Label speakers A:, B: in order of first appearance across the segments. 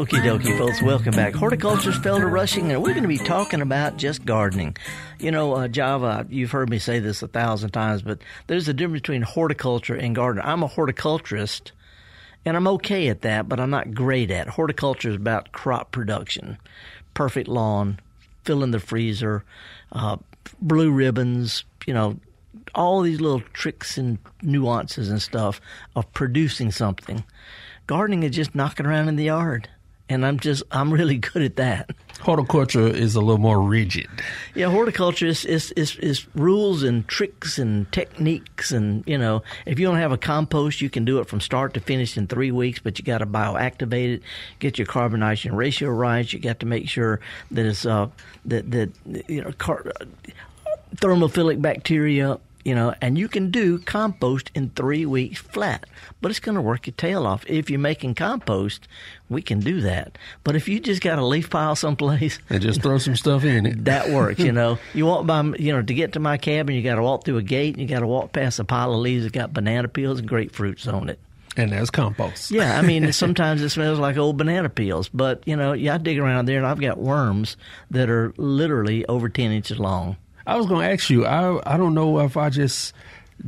A: Okie dokie, folks. Welcome back. Horticulture's Felder Rushing, and we're going to be talking about just gardening. You know, uh, Java, you've heard me say this a thousand times, but there's a difference between horticulture and gardening. I'm a horticulturist, and I'm okay at that, but I'm not great at. Horticulture is about crop production, perfect lawn, filling the freezer, uh, blue ribbons, you know, all these little tricks and nuances and stuff of producing something. Gardening is just knocking around in the yard and I'm just I'm really good at that.
B: Horticulture is a little more rigid.
A: Yeah, horticulture is, is, is, is, rules and tricks and techniques, and you know, if you don't have a compost, you can do it from start to finish in three weeks, but you got to bioactivate it, get your carbon nitrogen ratio right. You got to make sure that it's uh that that you know car- thermophilic bacteria you know, and you can do compost in three weeks flat, but it's going to work your tail off. If you're making compost, we can do that. But if you just got a leaf pile someplace
B: and just throw some stuff in it,
A: that works. You know, you walk by, you know, to get to my cabin, you got to walk through a gate, and you got to walk past a pile of leaves that got banana peels and grapefruits on it.
B: And there's compost.
A: yeah, I mean, sometimes it smells like old banana peels, but you know, yeah, I dig around there and I've got worms that are literally over ten inches long.
B: I was going to ask you. I I don't know if I just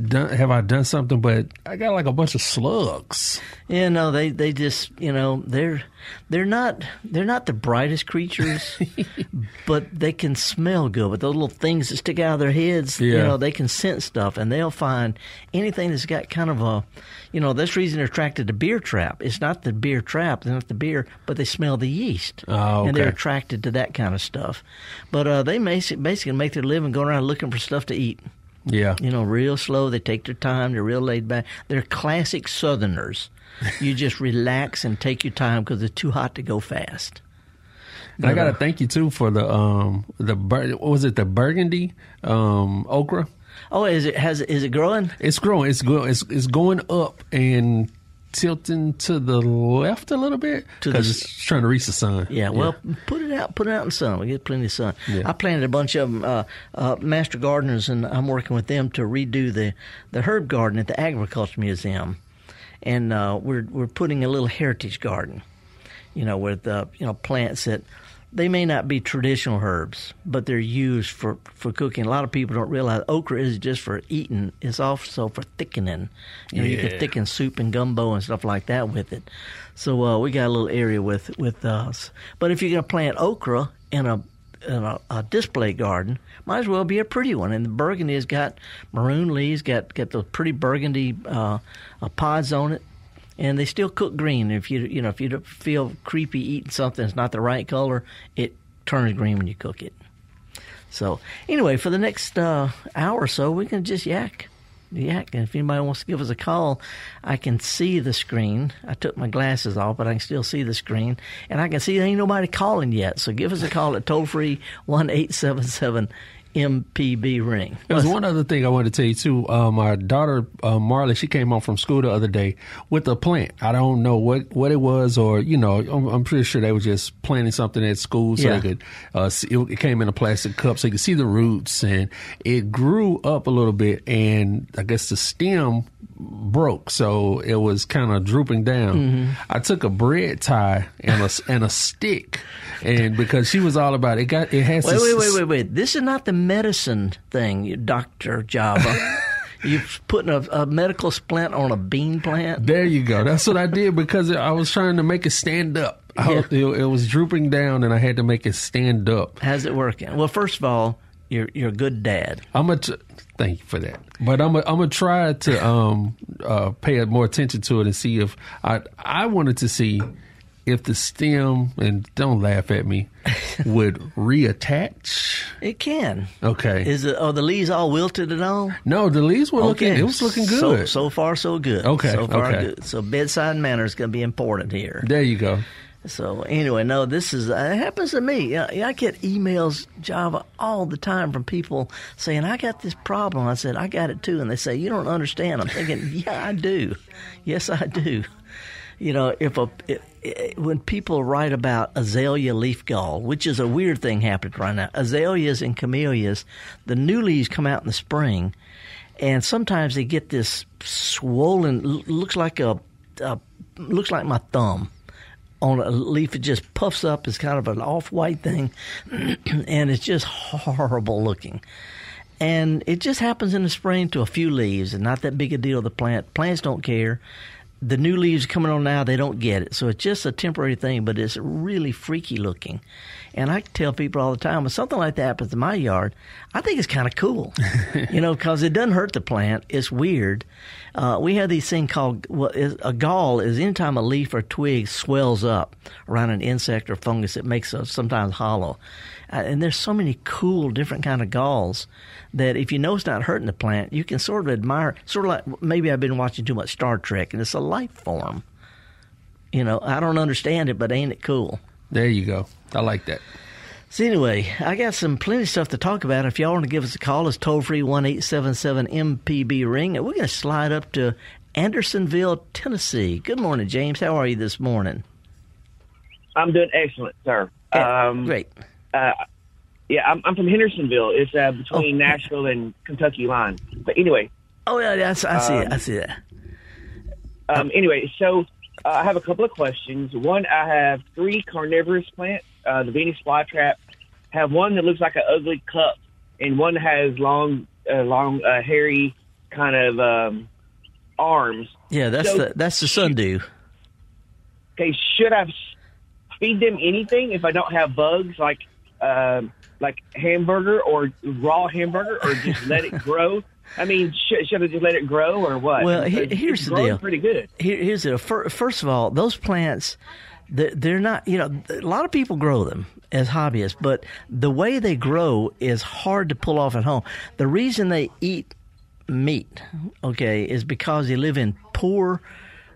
B: done have I done something, but I got like a bunch of slugs.
A: Yeah, no, they they just you know they're they're not they're not the brightest creatures, but they can smell good. With those little things that stick out of their heads,
B: Yeah.
A: you know, they can sense stuff, and they'll find anything that's got kind of a, you know, that's the reason they're attracted to beer trap. It's not the beer trap, they're not the beer, but they smell the yeast,
B: Oh,
A: and they're attracted to that kind of stuff. But uh, they basi- basically make their living going around looking for stuff to eat.
B: Yeah.
A: You know, real slow. They take their time. They're real laid back. They're classic Southerners. you just relax and take your time because it's too hot to go fast.
B: And I got to thank you too for the um the bur- what was it the burgundy um okra.
A: Oh, is it has is it growing?
B: It's growing. It's going. It's it's going up and tilting to the left a little bit because it's trying to reach the sun.
A: Yeah, well, put it out, put it out in sun. We get plenty of sun.
B: Yeah.
A: I planted a bunch of them, uh, uh, master gardeners, and I'm working with them to redo the the herb garden at the Agriculture Museum, and uh, we're we're putting a little heritage garden, you know, with uh, you know plants that they may not be traditional herbs, but they're used for for cooking. A lot of people don't realize okra is just for eating; it's also for thickening. You know, you can thicken soup and gumbo and stuff like that with it. So uh, we got a little area with with us. But if you're going to plant okra in a in a, a display garden, might as well be a pretty one. And the burgundy has got maroon leaves, got got those pretty burgundy uh, uh, pods on it, and they still cook green. If you you know if you feel creepy eating something that's not the right color, it turns green when you cook it. So anyway, for the next uh, hour or so, we can just yak. Yak. And if anybody wants to give us a call, I can see the screen. I took my glasses off, but I can still see the screen. And I can see there ain't nobody calling yet. So give us a call at toll free 1 877 MPB ring.
B: There was one other thing I wanted to tell you too. Uh, my daughter uh, Marley, she came home from school the other day with a plant. I don't know what, what it was, or you know, I'm, I'm pretty sure they were just planting something at school so
A: Yeah.
B: they could. Uh, see, it, it came in a plastic cup so you could see the roots, and it grew up a little bit, and I guess the stem broke, so it was kind of drooping down.
A: Mm-hmm.
B: I took a bread tie and a and a stick, and because she was all about it, it got it has
A: Wait, wait, wait, wait, wait. This is not the medicine thing, Dr. Java. You're putting a, a medical splint on a bean plant?
B: There you go. That's what I did because I was trying to make it stand up. I it, it was drooping down, and I had to make it stand up.
A: How's it working? Well, first of all, you're you're a good dad.
B: I'm gonna thank you for that, but I'm gonna I'm gonna try to um uh pay more attention to it and see if I I wanted to see if the stem and don't laugh at me would reattach.
A: It can.
B: Okay.
A: Is it? Are the leaves all wilted at all?
B: no, the leaves were looking. It was looking
A: So,
B: good.
A: so far, so good.
B: Okay,
A: So far,
B: okay.
A: good. So bedside manner is going to be important here.
B: there you go.
A: So anyway, no, this is uh, it happens to me. I get emails, Java, all the time from people saying, "I got this problem." I said, "I got it too," and they say, "You don't understand." I'm thinking, "Yeah, I do. Yes, I do." You know, if a it, when people write about azalea leaf gall, which is a weird thing happening right now, azaleas and camellias, the new leaves come out in the spring, and sometimes they get this swollen, looks like a, a looks like my thumb on a leaf. It just puffs up It's kind of an off white thing, and it's just horrible looking. And it just happens in the spring to a few leaves, and not that big a deal. The plant plants don't care. The new leaves coming on now, they don't get it. So it's just a temporary thing, but it's really freaky looking. And I tell people all the time, when something like that happens in my yard, I think it's kind of cool, you know, because it doesn't hurt the plant. It's weird. Uh, we have these thing called well, a gall is anytime a leaf or twig swells up around an insect or fungus, it makes it sometimes hollow. Uh, and there's so many cool different kind of galls that if you know it's not hurting the plant, you can sort of admire. Sort of like maybe I've been watching too much Star Trek, and it's a life form. You know, I don't understand it, but ain't it cool?
B: There you go. I like that.
A: So anyway, I got some plenty of stuff to talk about. If y'all want to give us a call, it's toll free one eight seven seven MPB ring, and we're going to slide up to Andersonville, Tennessee. Good morning, James. How are you this morning?
C: I'm doing excellent, sir.
A: Um, great.
C: Uh, yeah, I'm, I'm, from Hendersonville. It's uh, between oh. Nashville and Kentucky line. But anyway.
A: Oh yeah, yeah I, see um, it. I see that.
C: Um, anyway, so uh, I have a couple of questions. One, I have three carnivorous plants. Uh, the Venus flytrap have one that looks like an ugly cup, and one has long, uh, long, uh, hairy kind of um, arms.
A: Yeah, that's so, the that's the sundew.
C: Okay, should I feed them anything if I don't have bugs like uh, like hamburger or raw hamburger, or just let it grow? I mean, should, should I just let it grow or what?
A: Well, here's the deal.
C: Pretty good.
A: Here, here's the deal. First of all, those plants, they're not. You know, a lot of people grow them as hobbyists, but the way they grow is hard to pull off at home. The reason they eat meat, okay, is because they live in poor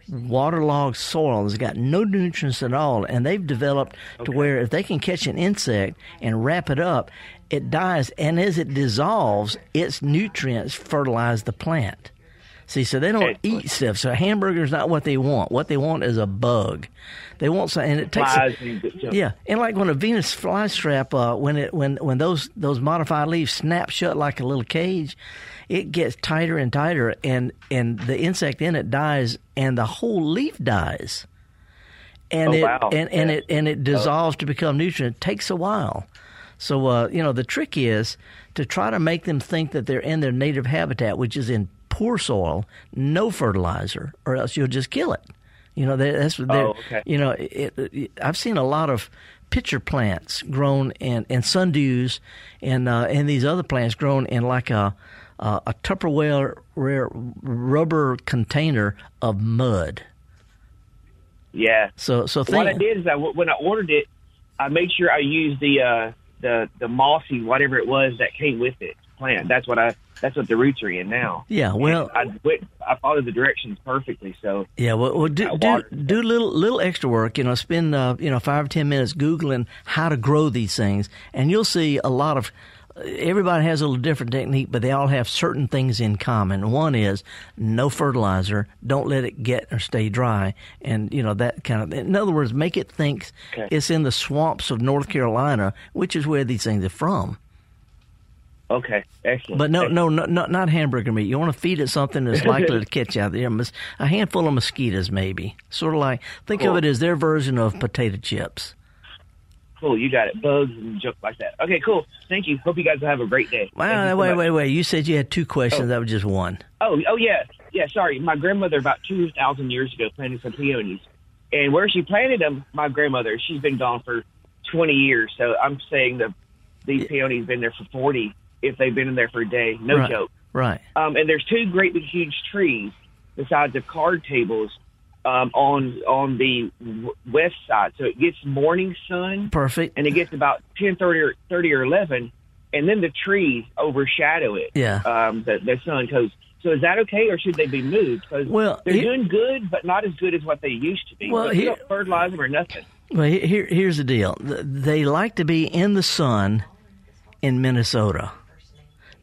A: waterlogged soil that's got no nutrients at all, and they've developed okay. to where if they can catch an insect and wrap it up, it dies, and as it dissolves, its nutrients fertilize the plant. See, so they don't eat stuff. So a hamburger is not what they want. What they want is a bug. They want something, and it takes. A, yeah, and like when a Venus flytrap, uh, when it when when those those modified leaves snap shut like a little cage, it gets tighter and tighter, and and the insect in it dies, and the whole leaf dies. And
C: oh,
A: it
C: wow.
A: and, and it and it dissolves oh. to become nutrient. It takes a while. So, uh, you know, the trick is to try to make them think that they're in their native habitat, which is in poor soil, no fertilizer, or else you'll just kill it. You know, that's what
C: oh, okay.
A: You know, it, it, I've seen a lot of pitcher plants grown in and sundews and uh, and these other plants grown in like a uh, a Tupperware rubber container of mud.
C: Yeah.
A: So so
C: think, what I did is I when I ordered it, I made sure I used the uh, the the mossy whatever it was that came with it plant. That's what I that's what the roots are in now.
A: Yeah, well,
C: I went, I followed the directions perfectly. So
A: yeah, well, well do do, do little little extra work. You know, spend uh, you know five or ten minutes googling how to grow these things, and you'll see a lot of. Everybody has a little different technique, but they all have certain things in common. One is no fertilizer. Don't let it get or stay dry, and you know that kind of. In other words, make it think okay. it's in the swamps of North Carolina, which is where these things are from.
C: Okay, excellent.
A: But no,
C: excellent.
A: no, no, not not hamburger meat. You want to feed it something that's likely to catch out there. A handful of mosquitoes, maybe. Sort of like think cool. of it as their version of potato chips.
C: Cool, you got it. Bugs and junk like that. Okay, cool. Thank you. Hope you guys have a great day.
A: Wow, wait, wait, wait. You said you had two questions. Oh. That was just one.
C: Oh, oh yeah, yeah. Sorry, my grandmother about two thousand years ago planted some peonies, and where she planted them, my grandmother, she's been gone for twenty years. So I'm saying the these peonies been there for forty if they've been in there for a day. No
A: right.
C: joke.
A: Right.
C: Um, and there's two great big huge trees besides the card tables um, on on the w- west side. So it gets morning sun.
A: Perfect.
C: And it gets about ten thirty or thirty or eleven, and then the trees overshadow it.
A: Yeah.
C: Um, the, the sun goes. So is that okay, or should they be moved? Because
A: well,
C: they're doing good, but not as good as what they used to be.
A: Well,
C: you don't fertilize them or nothing.
A: Well, here, here's the deal. They like to be in the sun in Minnesota.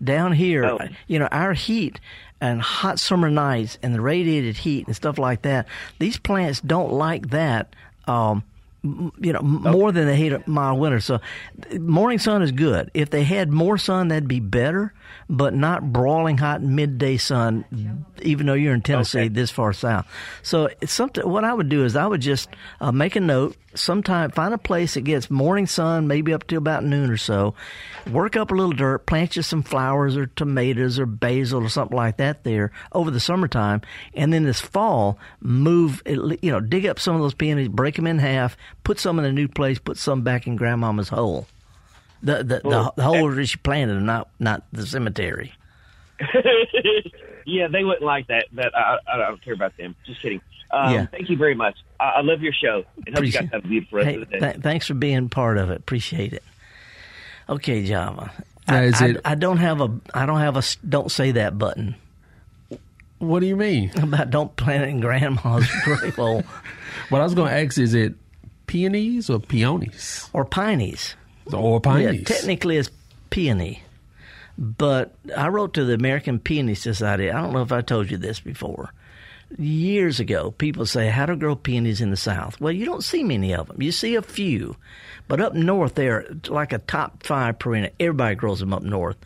A: Down here,
C: Oh.
A: you know, our heat and hot summer nights and the radiated heat and stuff like that, these plants don't like that. Um, you know, m more than they hate a mild winter. So, morning sun is good. If they had more sun, that'd be better, but not brawling hot midday sun. Even though you're in Tennessee,
C: Okay.
A: this far south. So, it's something. What I would do is I would just uh, make a note. Sometime find a place that gets morning sun, maybe up to about noon or so. Work up a little dirt, plant you some flowers or tomatoes or basil or something like that there over the summertime, and then this fall move. You know, dig up some of those peonies, break them in half, put some in a new place, put some back in Grandmama's hole. The the, the, the hole that she planted, them, not not the cemetery.
C: yeah, they wouldn't like that. That I, I don't care about them. Just kidding. Um,
A: Yeah.
C: Thank you very much. I, I love your show and hope you guys
A: Appreciate-
C: have a beautiful rest
A: Hey,
C: of the day.
A: th- thanks for being part of it. Appreciate it. Okay, Java. I,
B: is
A: I-
B: it-
A: I don't have a I don't have a s- don't say that button
B: What do you mean?
A: about don't plant it in grandma's grave hole
B: What I was going to ask is it peonies or peonies
A: or pineys.
B: or peonies?
A: Yeah, technically it's peony. But I wrote to the American Peony Society. I don't know if I told you this before. Years ago, people say, How to grow peonies in the South? Well, you don't see many of them. You see a few. But up north, they're like a top five perennial. Everybody grows them up north.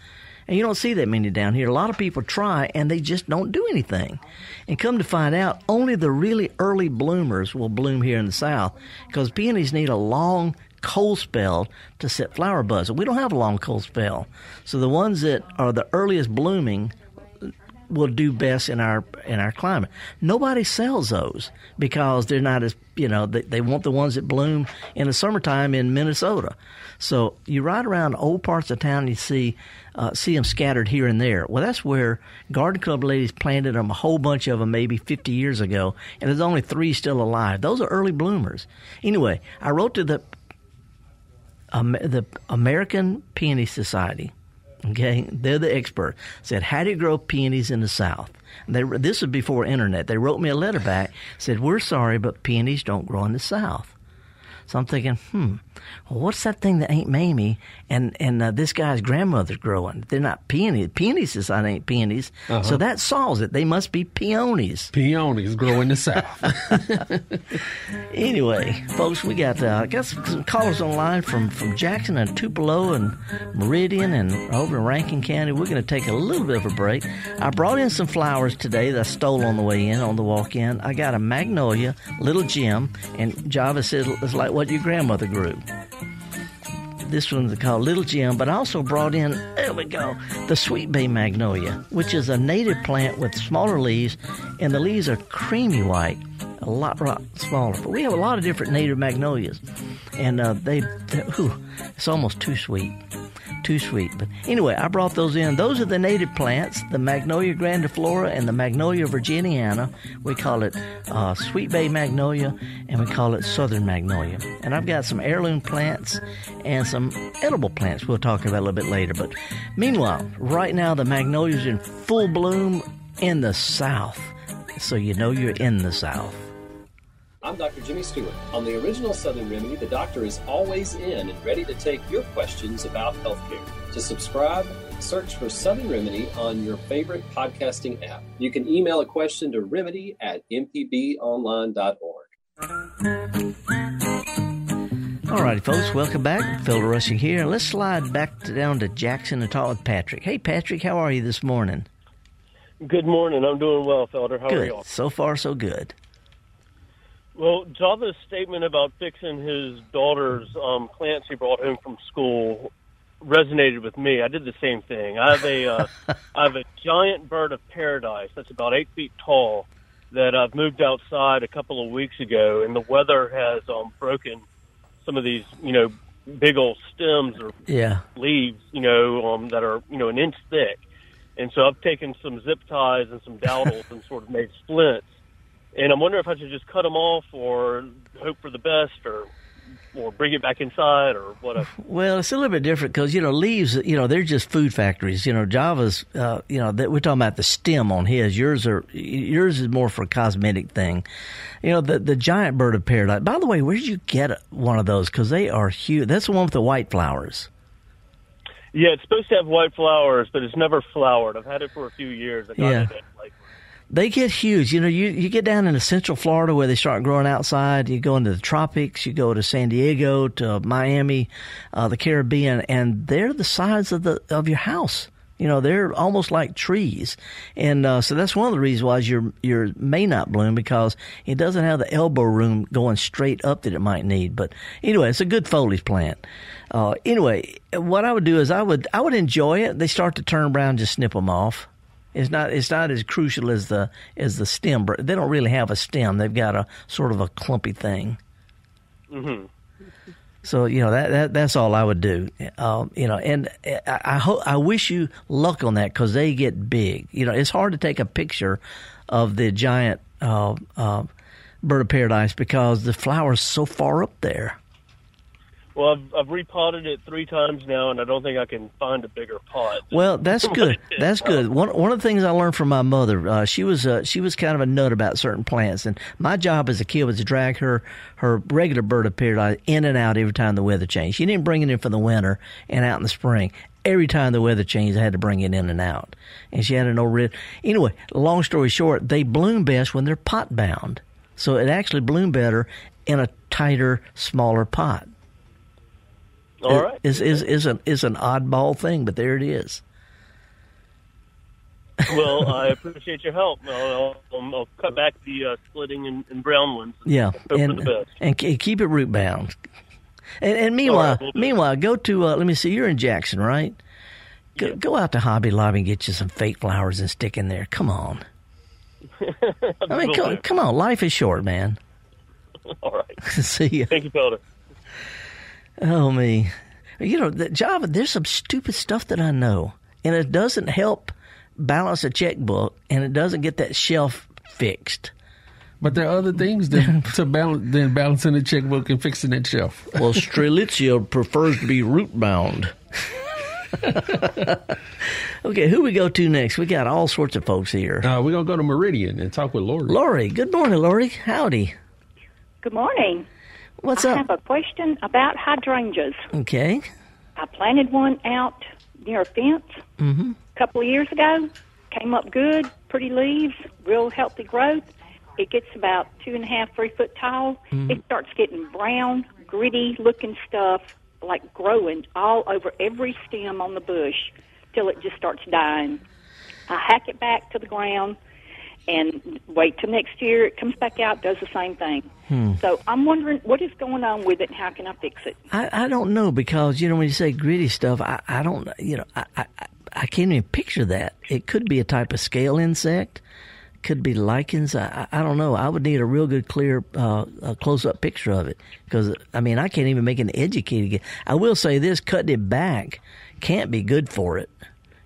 A: And you don't see that many down here. A lot of people try and they just don't do anything. And come to find out, only the really early bloomers will bloom here in the South because peonies need a long cold spell to set flower buds. We don't have a long cold spell. So the ones that are the earliest blooming will do best in our in our climate. Nobody sells those because they're not as you know they, they want the ones that bloom in the summertime in Minnesota. So you ride around old parts of town, and you see uh, see them scattered here and there. Well, that's where garden club ladies planted them a whole bunch of them maybe 50 years ago, and there's only three still alive. Those are early bloomers. Anyway, I wrote to the um, the American Peony Society. Okay, they're the expert. Said, how do you grow peonies in the South? They, this was before internet. They wrote me a letter back. Said, we're sorry, but peonies don't grow in the South. So I'm thinking, hmm, well, what's that thing that ain't Mamie and and uh, this guy's grandmother's growing? They're not peonies. Peony Society ain't peonies. So that solves it. They must be peonies.
B: Peonies grow in the south.
A: Anyway, folks, we got uh, got some, some callers online from, from Jackson and Tupelo and Meridian and over in Rankin County. We're going to take a little bit of a break. I brought in some flowers today that I stole on the way in, on the walk in. I got a magnolia, little Gem, and Java says it's like what your grandmother grew. This one's called Little Gem, but I also brought in, there we go, the Sweet Bay Magnolia, which is a native plant with smaller leaves, and the leaves are creamy white, a lot, lot smaller. But we have a lot of different native magnolias, and uh, they, whew, it's almost too sweet. Too sweet. But anyway, I brought those in. Those are the native plants, the Magnolia grandiflora and the Magnolia virginiana. We call it uh, Sweet Bay Magnolia, and we call it Southern Magnolia. And I've got some heirloom plants and some edible plants we'll talk about a little bit later. But meanwhile, right now the magnolias in full bloom in the South. So you know you're in the South.
D: I'm Dr. Jimmy Stewart. On the original Southern Remedy, the doctor is always in and ready to take your questions about healthcare. To subscribe, search for Southern Remedy on your favorite podcasting app. You can email a question to remedy at mpbonline.org.
A: All righty, folks, welcome back. Felder Rushing here. Let's slide back to, down to Jackson and talk with Patrick. Hey, Patrick, how are you this morning?
E: Good morning. I'm doing well, Felder. How are
A: Good.
E: you?
A: So far, so good.
E: Well, Java's statement about fixing his daughter's um, plants he brought home from school resonated with me. I did the same thing. I have a uh, I have a giant bird of paradise that's about eight feet tall that I've moved outside a couple of weeks ago, and the weather has um, broken some of these, you know, big old stems or
A: Yeah.
E: leaves, you know, um, that are, you know, an inch thick. And so I've taken some zip ties and some dowdles and sort of made splints. And I'm wondering if I should just cut them off or hope for the best or or bring it back inside or whatever?
A: Well, it's a little bit different because you know leaves. You know they're just food factories. You know Java's. Uh, you know that we're talking about the stem on his. Yours are yours is more for a cosmetic thing. You know the the giant bird of paradise. By the way, where did you get one of those? Because they are huge. That's the one with the white flowers.
E: Yeah, it's supposed to have white flowers, but it's never flowered. I've had it for a few years. I got
A: Yeah.
E: it at, like
A: They get huge. You know, you, you get down into Central Florida where they start growing outside. You go into the tropics. You go to San Diego, to Miami, uh, the Caribbean, and they're the size of the of your house. You know, they're almost like trees, and uh, so that's one of the reasons why your your may not bloom because it doesn't have the elbow room going straight up that it might need. But anyway, it's a good foliage plant. Uh, anyway, what I would do is I would I would enjoy it. They start to turn brown, just snip them off. It's not it's not as crucial as the as the stem. They don't really have a stem. They've got a sort of a clumpy thing.
E: hmm
A: So you know that, that that's all I would do. Um, you know, and I I, ho- I wish you luck on that because they get big. You know, it's hard to take a picture of the giant uh, uh, bird of paradise because the flower's so far up there.
E: Well, I've, I've repotted it three times now, and I don't think I can find a bigger pot.
A: Well, that's good. That's good. One one of the things I learned from my mother, uh, she was uh, she was kind of a nut about certain plants, and my job as a kid was to drag her her regular bird of paradise in and out every time the weather changed. She didn't bring it in for the winter and out in the spring. Every time the weather changed, I had to bring it in and out, and she had an old red. Anyway, long story short, they bloom best when they're pot bound, so it actually bloom better in a tighter, smaller pot.
E: All right.
A: is is is an is an oddball thing, but there it is.
E: well, I appreciate your help. I'll, I'll, I'll cut back the uh, splitting and, and brown ones. and
A: Yeah,
E: hope for the
A: and and keep it root bound. And, and meanwhile,
E: right, will
A: meanwhile, go to uh, let me see. You're in Jackson, right? Go, go out to Hobby Lobby and get you some fake flowers and stick in there. Come on. I mean, come, come on. Life is short, man.
E: All right.
A: see you.
E: Thank you, Felder.
A: Oh me, you know, the Java. There's some stupid stuff that I know, and it doesn't help balance a checkbook, and it doesn't get that shelf fixed.
B: But there are other things than, to balance than balancing the checkbook and fixing that shelf.
A: Well, Strelitzia prefers to be root bound. okay, who we go to next? We got all sorts of folks here.
B: Uh, we're gonna go to Meridian and talk with Lori.
A: Lori, good morning, Lori. Howdy.
F: Good morning.
A: What's
F: I
A: up?
F: have a question about hydrangeas.
A: Okay.
F: I planted one out near a fence
A: Mm-hmm.
F: a couple of years ago. Came up good, pretty leaves, real healthy growth. It gets about two and a half, three foot tall.
A: Mm-hmm.
F: It starts getting brown, gritty looking stuff, like growing all over every stem on the bush till it just starts dying. I hack it back to the ground and wait till next year. It comes back out, does the same thing.
A: Hmm.
F: So I'm wondering what is going on with it and how can I fix it?
A: I, I don't know because you know when you say gritty stuff, I, I don't you know I, I I- can't even picture that. It could be a type of scale insect, could be lichens. I, I don't know. I would need a real good, clear, uh, uh, close up picture of it because I mean I can't even make an educated. guess. I will say this: cutting it back can't be good for it.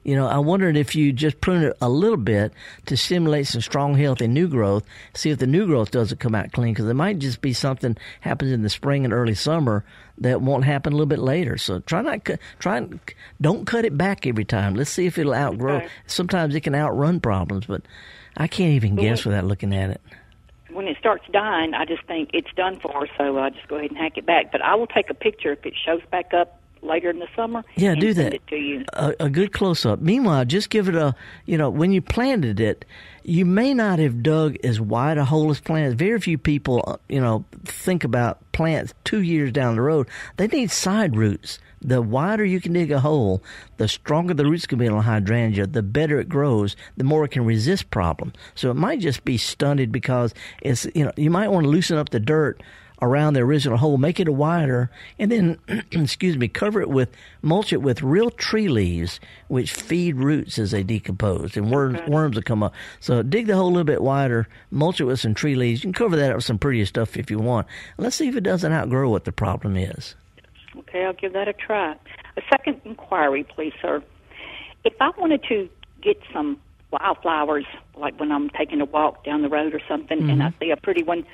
A: You know, I wondered if you just prune it a little bit to stimulate some strong, healthy new growth. See if the new growth doesn't come out clean, because it might just be something happens in the spring and early summer that won't happen a little bit later. So try not try and don't cut it back every time. Let's see if it'll outgrow.
F: Okay.
A: Sometimes it can outrun problems, but I can't even guess without looking at it.
F: When it starts dying, I just think it's done for, so I just go ahead and hack it back. But I will take a picture if it shows back up later in the summer.
A: Yeah, do that.
F: it to you.
A: a, a good close up. Meanwhile, just give it a, you know, when you planted it, you may not have dug as wide a hole as plants. Very few people, uh, you know, think about plants two years down the road. They need side roots. The wider you can dig a hole, the stronger the roots can be on a hydrangea, the better it grows, the more it can resist problems. So it might just be stunted because it's, you know, you might want to loosen up the dirt around the original hole, make it a wider, and then, excuse me, cover it with, mulch it with real tree leaves, which feed roots as they decompose, and worms, worms will come up. So dig the hole a little bit wider, mulch it with some tree leaves. You can cover that up with some prettier stuff if you want. Let's see if it doesn't outgrow what the problem is.
F: Okay, I'll give that a try. A second inquiry, please, sir. If I wanted to get some wildflowers, like when I'm taking a walk down the road or something, and I mm-hmm. see a pretty one,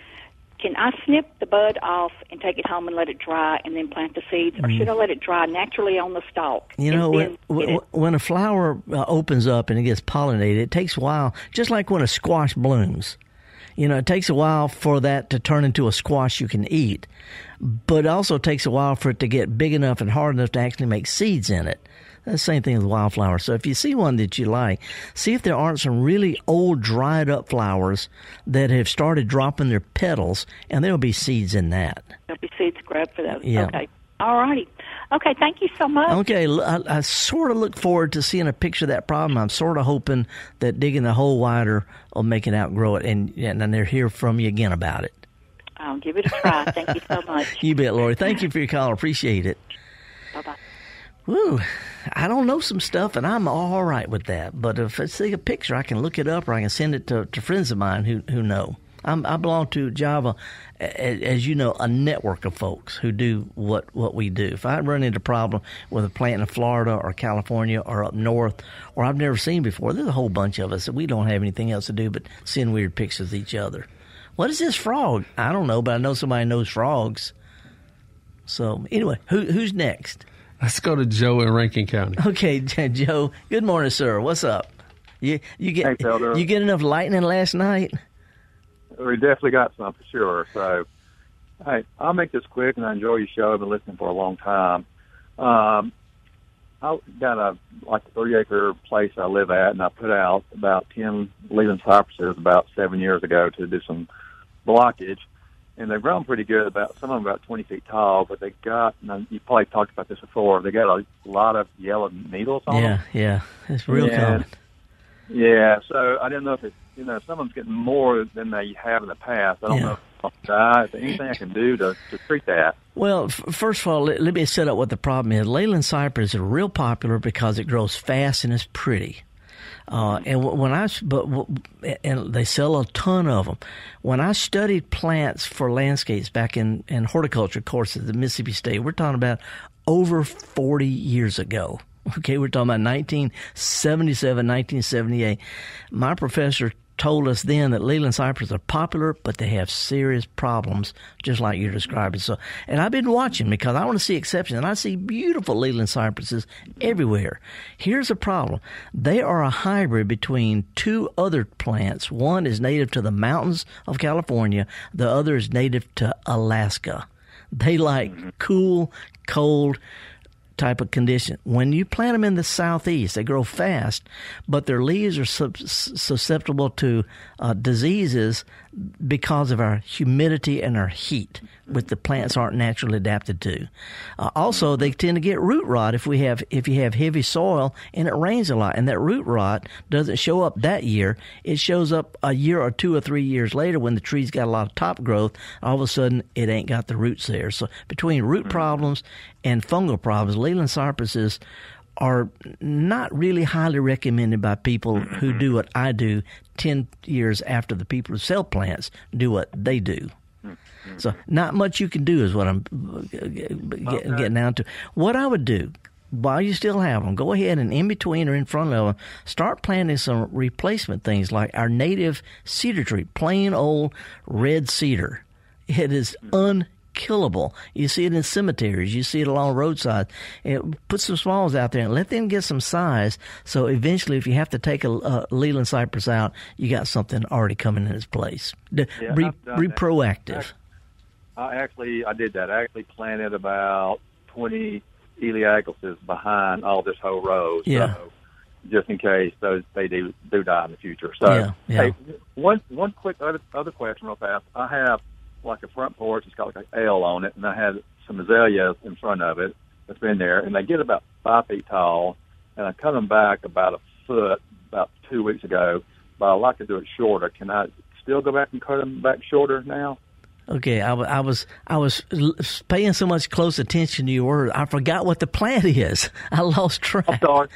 F: can I snip the bud off and take it home and let it dry and then plant the seeds, or should I let it dry naturally on the stalk?
A: You know, when, when, when a flower uh, opens up and it gets pollinated, it takes a while, just like when a squash blooms. You know, it takes a while for that to turn into a squash you can eat, but it also takes a while for it to get big enough and hard enough to actually make seeds in it. That's the same thing with wildflowers. So if you see one that you like, see if there aren't some really old, dried up flowers that have started dropping their petals, and there'll be seeds in that.
F: there'll be seeds grab for those.
A: Yeah.
F: Okay. All righty. Okay. Thank you so much.
A: Okay, I, I, sort of look forward to seeing a picture of that problem. I'm sort of hoping that digging the hole wider will make it outgrow it, and and then they'll hear from you again about it.
F: I'll give it a try. Thank you so much.
A: You bet, Lori. Thank you for your call. Appreciate it.
F: Bye bye.
A: Woo, I don't know some stuff, and I'm all right with that. But if I see a picture, I can look it up, or I can send it to, to friends of mine who who know. I'm, I belong to Java, as you know, a network of folks who do what, what we do. If I run into a problem with a plant in Florida or California or up north, or I've never seen before, there's a whole bunch of us that we don't have anything else to do but send weird pictures of each other. What is this frog? I don't know, but I know somebody knows frogs. So anyway, who who's next?
B: Let's go to Joe in Rankin County.
A: Okay, Joe. Good morning, sir. What's up? You you get
G: Thanks,
A: you get enough lightning last night?
G: We definitely got some for sure. So, hey, I'll make this quick, and I enjoy your show. I've been listening for a long time. Um, I got a like a three acre place I live at, and I put out about ten Leyland cypresses about seven years ago to do some blockage, and they've grown pretty good. About some of them about twenty feet tall, but they got and you probably talked about this before. They got a lot of yellow needles on them.
A: Yeah, yeah. It's real
G: Yeah.
A: common.
G: Yeah, so I didn't know if it, you know, some of them's getting more than they have in the past. I don't
A: Yeah.
G: know if die. Is there anything I can do to, to treat that?
A: Well, f- first of all, let, let me set up what the problem is. Leyland cypress is real popular because it grows fast and it's pretty. Uh, and wh- when I, but and they sell a ton of them. When I studied plants for landscapes back in, in horticulture courses at Mississippi State, we're talking about over 40 years ago. Okay, we're talking about 1977, 1978. My professor told us then that Leyland cypresses are popular, but they have serious problems, just like you're describing. So, and I've been watching because I want to see exceptions, and I see beautiful Leyland cypresses everywhere. Here's a problem: they are a hybrid between two other plants. One is native to the mountains of California. The other is native to Alaska. They like mm-hmm. cool, cold type of condition. When you plant them in the southeast, they grow fast, but their leaves are susceptible to uh, diseases because of our humidity and our heat, which the plants aren't naturally adapted to. Uh, also, they tend to get root rot if we have if you have heavy soil and it rains a lot, and that root rot doesn't show up that year. It shows up a year or two or three years later when the tree's got a lot of top growth. All of a sudden, it ain't got the roots there. So between root problems and fungal problems, Leyland cypresses are not really highly recommended by people who mm-hmm. do what I do 10 years after the people who sell plants do what they do. Mm-hmm. So, not much you can do is what I'm uh, get- getting down to. What I would do while you still have them, go ahead and in between or in front of them, start planting some replacement things like our native cedar tree, plain old red cedar. It is mm-hmm. Unkillable. You see it in cemeteries. You see it along roadsides. It, put some smalls out there and let them get some size. So eventually, if you have to take a, a Leyland cypress out, you got something already coming in its place.
G: Yeah,
A: be, be proactive.
G: I actually, I did that. I actually planted about 20 Elaeagnuses behind all this whole row.
A: Yeah.
G: So just in case those they do do die in the future. So
A: Yeah, yeah.
G: hey, one one quick other other question real fast. I have like a front porch. It's got like an L on it, and I had some azaleas in front of it that's been there, and they get about five feet tall. And I cut them back about a foot about two weeks ago, but I like to do it shorter. Can I still go back and cut them back shorter now?
A: Okay, I, I was I was paying so much close attention to your word, I forgot what the plant is. I lost track.
G: I'm sorry.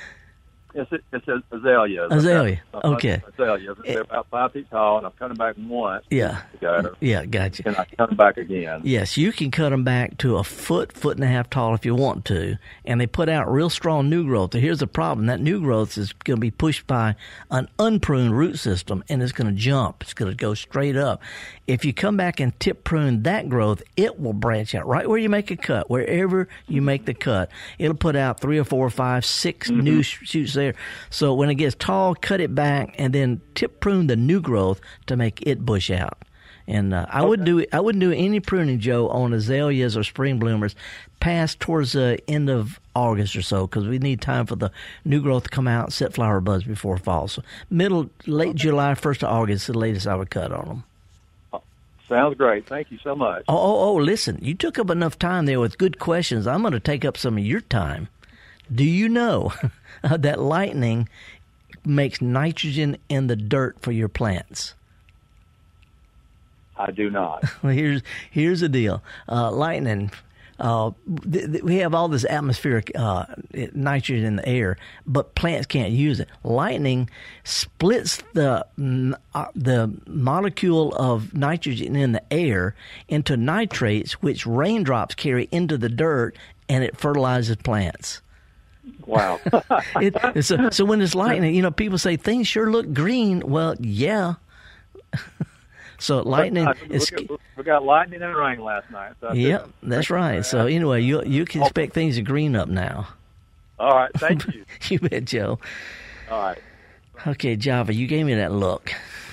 G: It's it's a azalea.
A: Azalea.
G: About- about
A: Okay.
G: Uh, Azaleas. They're about five feet tall, and I've cut them back once.
A: Yeah.
G: Ago,
A: Yeah, gotcha.
G: and I cut them back again.
A: Yes, you can cut them back to a foot, foot and a half tall if you want to, and they put out real strong new growth. Here's the problem: that new growth is going to be pushed by an unpruned root system, and it's going to jump. It's going to go straight up. If you come back and tip prune that growth, it will branch out right where you make a cut, wherever you make the cut. It'll put out three or four or five, six mm-hmm. new shoots there. So when it gets tall, cut it back, and then tip prune the new growth to make it bush out. And uh, I would do I wouldn't do any pruning, Joe, on azaleas or spring bloomers past towards the end of August or so because we need time for the new growth to come out, set flower buds before fall. So middle, late July, first of August, is the latest I would cut on them.
G: Sounds great. Thank you so much.
A: Oh, oh, oh! Listen, you took up enough time there with good questions. I'm going to take up some of your time. Do you know that lightning makes nitrogen in the dirt for your plants?
G: I do not.
A: Well, here's here's the deal. Uh, lightning. Uh, th- th- we have all this atmospheric uh, nitrogen in the air, but plants can't use it. Lightning splits the uh, the molecule of nitrogen in the air into nitrates, which raindrops carry into the dirt, and it fertilizes plants.
G: Wow.
A: It, a, so when it's lightning, you know, people say things sure look green. Well, yeah. so lightning
G: I-
A: is.
G: we, got, we got lightning and rain last night. So
A: Yep, that's right. So anyway, you you can oh. expect things to green up now.
G: All right. Thank you.
A: You bet, Joe.
G: All right.
A: Okay, Java, you gave me that look.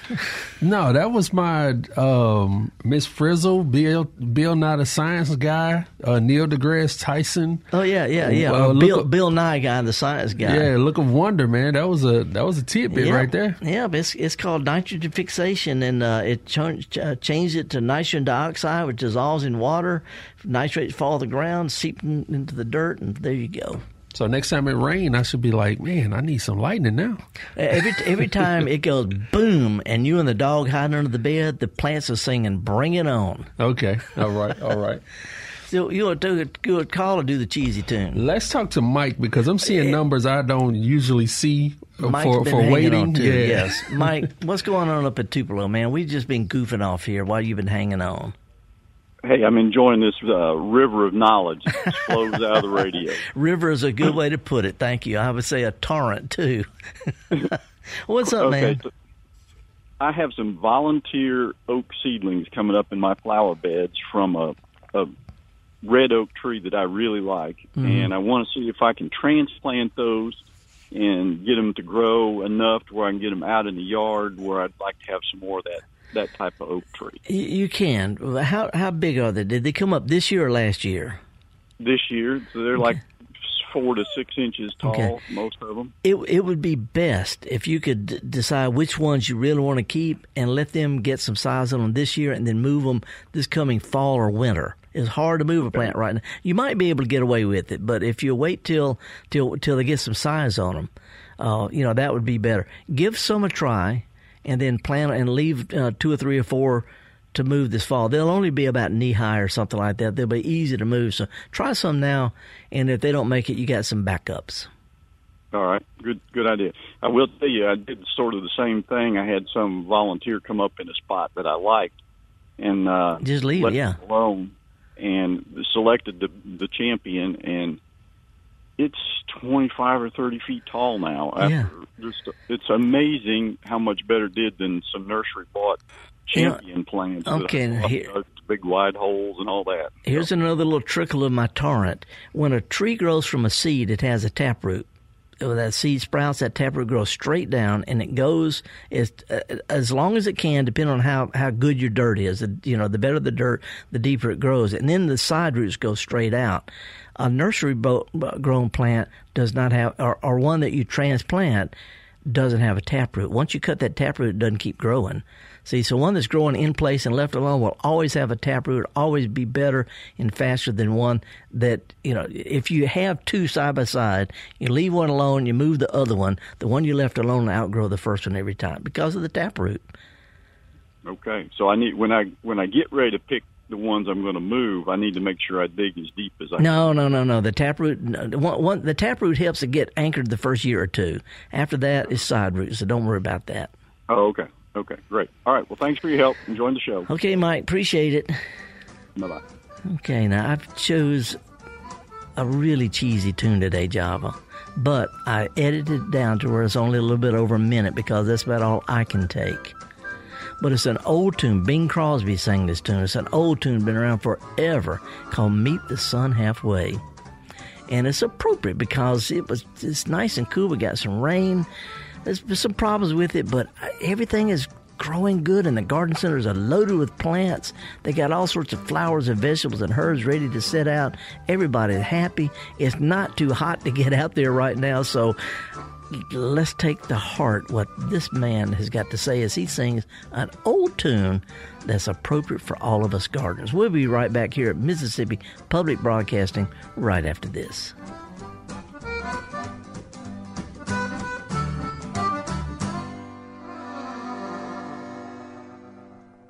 B: No, that was my um, Miss Frizzle, Bill, Bill, not a science guy, uh, Neil deGrasse Tyson.
A: Oh yeah, yeah, yeah.
B: Well,
A: Or
B: look
A: Bill
B: up-
A: Bill Nye guy, the science guy.
B: Yeah, look of wonder, man. That was a that was a tidbit
A: Yeah.
B: right there.
A: Yeah, but it's it's called nitrogen fixation, and uh, it ch- uh, changed it to nitrogen dioxide, which dissolves in water. Nitrates fall to the ground, seep in- into the dirt, and there you go.
B: So next time it rains, I should be like, man, I need some lightning now.
A: Every every time it goes boom, and you and the dog hiding under the bed, the plants are singing "Bring it on."
B: Okay, all right, all right.
A: So you want to do a good call or do the cheesy tune?
B: Let's talk to Mike because I'm seeing numbers I don't usually see uh,
A: Mike's
B: for for waiting. Yeah.
A: Yes, Mike, what's going on up at Tupelo, man? We've just been goofing off here while you've been hanging on.
H: Hey, I'm enjoying this uh, river of knowledge that flows out of the radio.
A: River is a good way to put it. Thank you. I would say a torrent too. what's up,
H: okay,
A: man?
H: so I have some volunteer oak seedlings coming up in my flower beds from a, a red oak tree that I really like,
A: Mm-hmm.
H: and I want to see if I can transplant those and get them to grow enough to where I can get them out in the yard where I'd like to have some more of that that type of oak tree
A: You, can. How how big are they? Did they come up this year or last year?
H: this year. So they're like four to six inches tall,
A: Okay.
H: most of them.
A: It it would be best if you could d- decide which ones you really want to keep and let them get some size on them this year, and then move them this coming fall or winter. It's hard to move a plant right now. You might be able to get away with it, but if you wait till till till they get some size on them, uh, you know that would be better. Give some a try, and then plant and leave uh, two or three or four to move this fall. They'll only be about knee high or something like that. They'll be easy to move. So try some now, and if they don't make it, you got some backups.
H: All right, good good idea. I will tell you, I did sort of the same thing. I had some volunteer come up in a spot that I liked, and uh,
A: Just leave it, yeah.
H: alone, and selected the the champion, and it's twenty five or thirty feet tall now.
A: Yeah.
H: Just it's amazing how much better it did than some nursery bought
A: Yeah.
H: champion plants.
A: Okay,
H: that I bought,
A: here-
H: big wide holes and all that.
A: Here's another little trickle of my torrent. When a tree grows from a seed, it has a taproot. When that seed sprouts, that taproot grows straight down, and it goes as uh, as long as it can, depending on how, how good your dirt is. You know, the better the dirt, the deeper it grows, and then the side roots go straight out. A nursery grown plant does not have, or, or one that you transplant doesn't have a taproot. Once you cut that taproot, it doesn't keep growing. See, so one that's growing in place and left alone will always have a taproot, always be better and faster than one that, you know, if you have two side by side, you leave one alone, you move the other one, the one you left alone will outgrow the first one every time because of the taproot.
H: Okay, so I need when I when I get ready to pick the ones I'm going to move, I need to make sure I dig as deep as I
A: No, no, no, no. The taproot, one, one, the taproot helps it get anchored the first year or two. After that, it's side root, so don't worry about that.
H: Oh, okay. Okay, great. All right. Well, thanks for your help. Enjoying the show.
A: Okay, Mike, appreciate it.
H: Bye bye.
A: Okay, now I've chose a really cheesy tune today, Java, but I edited it down to where it's only a little bit over a minute because that's about all I can take. But it's an old tune. Bing Crosby sang this tune. It's an old tune, been around forever, called "Meet the Sun Halfway," and it's appropriate because it was it's nice and cool. We got some rain. There's some problems with it, but everything is growing good, and the garden centers are loaded with plants. They got all sorts of flowers and vegetables and herbs ready to set out. Everybody's happy. It's not too hot to get out there right now, so let's take to heart what this man has got to say as he sings an old tune that's appropriate for all of us gardeners. We'll be right back here at Mississippi Public Broadcasting right after this.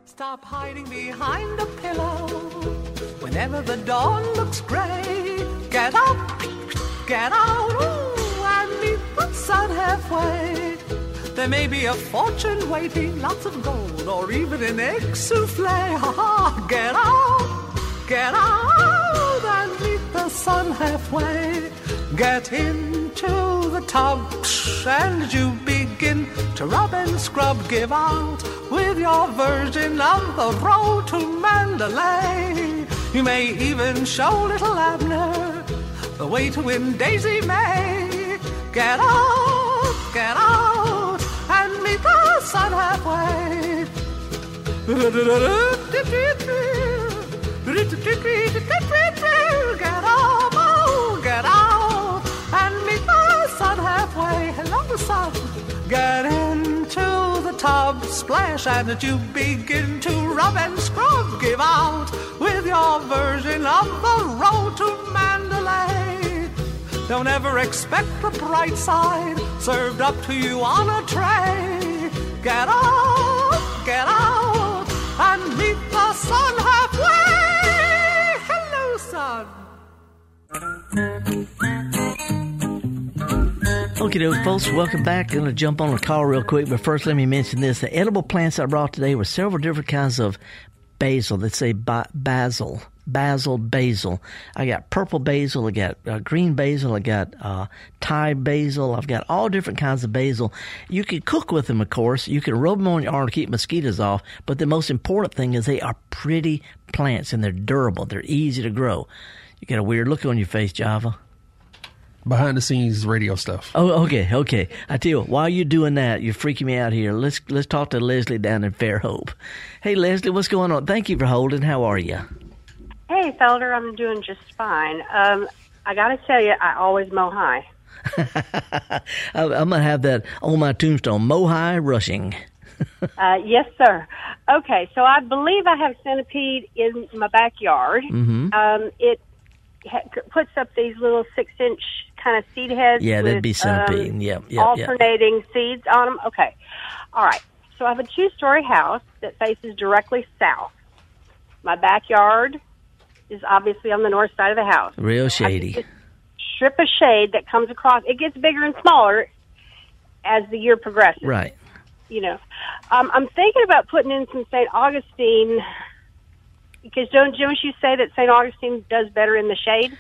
I: Stop hiding behind a pillow whenever the dawn looks gray. Get up, get out, ooh, sun halfway. There may be a fortune waiting, lots of gold, or even an egg souffle. Ha ha! Get out, get out, and meet the sun halfway. Get into the tub, and you begin to rub and scrub. Give out with your version of the road to Mandalay. You may even show little Abner the way to win Daisy Mae. Get out, get out, and meet the sun halfway. Get out, oh, get out, and meet the sun halfway. Hello, sun. Get into the tub, splash, and you begin to rub and scrub. Give out with your version of the road to Mandalay. Don't ever expect the bright side served up to you on a tray. Get out, get out, and meet the sun halfway. Hello, sun.
A: Okay, those folks, welcome back. I'm Going to jump on the call real quick, but first let me mention this: the edible plants I brought today were several different kinds of basil. Let's say ba- basil, basil, basil. I got purple basil. I got uh, green basil. I got uh, Thai basil. I've got all different kinds of basil. You can cook with them, of course. You can rub them on your arm to keep mosquitoes off. But the most important thing is they are pretty plants and they're durable. They're easy to grow. You got a weird look on your face, Java.
B: Behind the scenes radio stuff.
A: Oh, okay, okay. I tell you, what, while you're doing that, you're freaking me out here. Let's let's talk to Leslie down in Fairhope. Hey, Leslie, what's going on? Thank you for holding. How are you?
J: Hey, Felder, I'm doing just fine. Um, I got to tell you, I always mow high.
A: I'm gonna have that on my tombstone. mow high rushing.
J: Uh, yes, sir. Okay, so I believe I have centipede in my backyard.
A: Mhm.
J: Um, it ha- puts up these little six-inch kind of seed heads.
A: Yeah, that'd
J: with,
A: be centipede.
J: um,
A: yep.
J: alternating seeds on them. Okay, all right. So I have a two-story house that faces directly south. My backyard is obviously on the north side of the house.
A: Real shady.
J: Strip of shade that comes across. It gets bigger and smaller as the year progresses.
A: Right.
J: You know, um, I'm thinking about putting in some St. Augustine because don't don't you say that St. Augustine does better in the shade?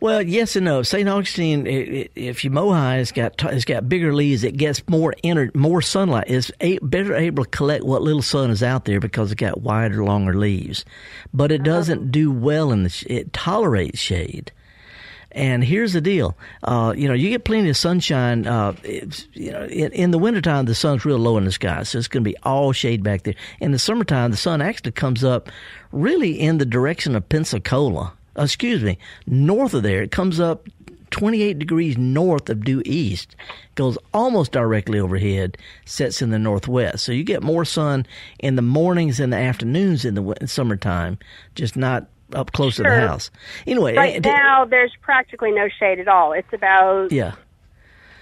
A: Well, yes and no. St. Augustine, if you mow high, it's got it's got bigger leaves. It gets more inner, more sunlight. It's a, better able to collect what little sun is out there because it's got wider, longer leaves. But it doesn't do well in the. It tolerates shade. And here's the deal, uh, you know, you get plenty of sunshine. Uh, it's, you know, in, in the wintertime, the sun's real low in the sky, so it's going to be all shade back there. In the summertime, the sun actually comes up really in the direction of Pensacola. Uh, excuse me, north of there. It comes up 28 degrees north of due east, goes almost directly overhead, sets in the northwest. So you get more sun in the mornings and the afternoons in the summertime, just not up close to the house. Anyway,
J: Right
A: it-
J: now, there's practically no shade at all. It's about
A: yeah.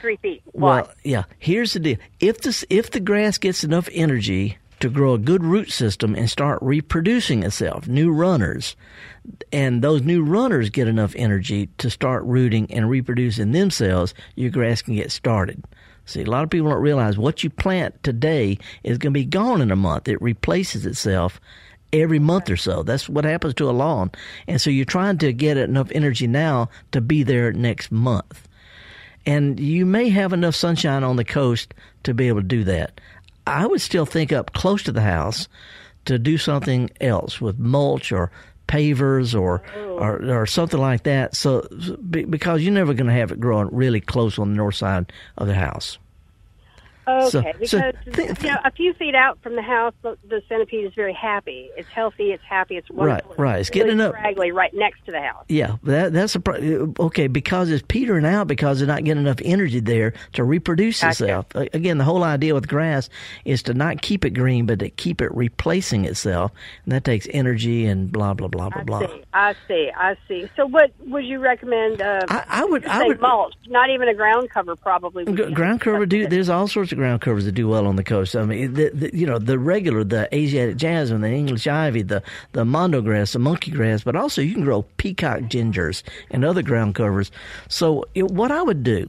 J: three feet wide.
A: Well, yeah. Here's the deal: if this, if the grass gets enough energy to grow a good root system and start reproducing itself, new runners. And those new runners get enough energy to start rooting and reproducing themselves, your grass can get started. See, a lot of people don't realize what you plant today is going to be gone in a month. It replaces itself every month or so. That's what happens to a lawn. And so you're trying to get enough energy now to be there next month. And you may have enough sunshine on the coast to be able to do that. I would still think up close to the house to do something else with mulch or pavers or oh. or, or something like that. So be- because you're never going to have it growing really close on the north side of the house.
J: Okay,
A: So-
J: because
A: so
J: you know, a few feet out from the house, the, the centipede is very happy. It's healthy. It's happy. It's wonderful.
A: right. It's
J: really
A: getting up-
J: scraggly right next to the house.
A: Yeah, that that's a pro- okay because it's petering out because they're not getting enough energy there to reproduce
J: Gotcha.
A: itself. Again, the whole idea with grass is to not keep it green, but to keep it replacing itself, and that takes energy and blah blah blah blah
J: I
A: blah.
J: see. I see. I see. So, what would you recommend? Uh,
A: I, I would I
J: say
A: would
J: mulch, not even a ground cover, probably. would
A: ground cover do there's all sorts of ground covers that do well on the coast. I mean, the, the, you know, the regular, the Asiatic jasmine, the English ivy, the the mondo grass, the monkey grass, but also you can grow peacock gingers and other ground covers. So what I would do,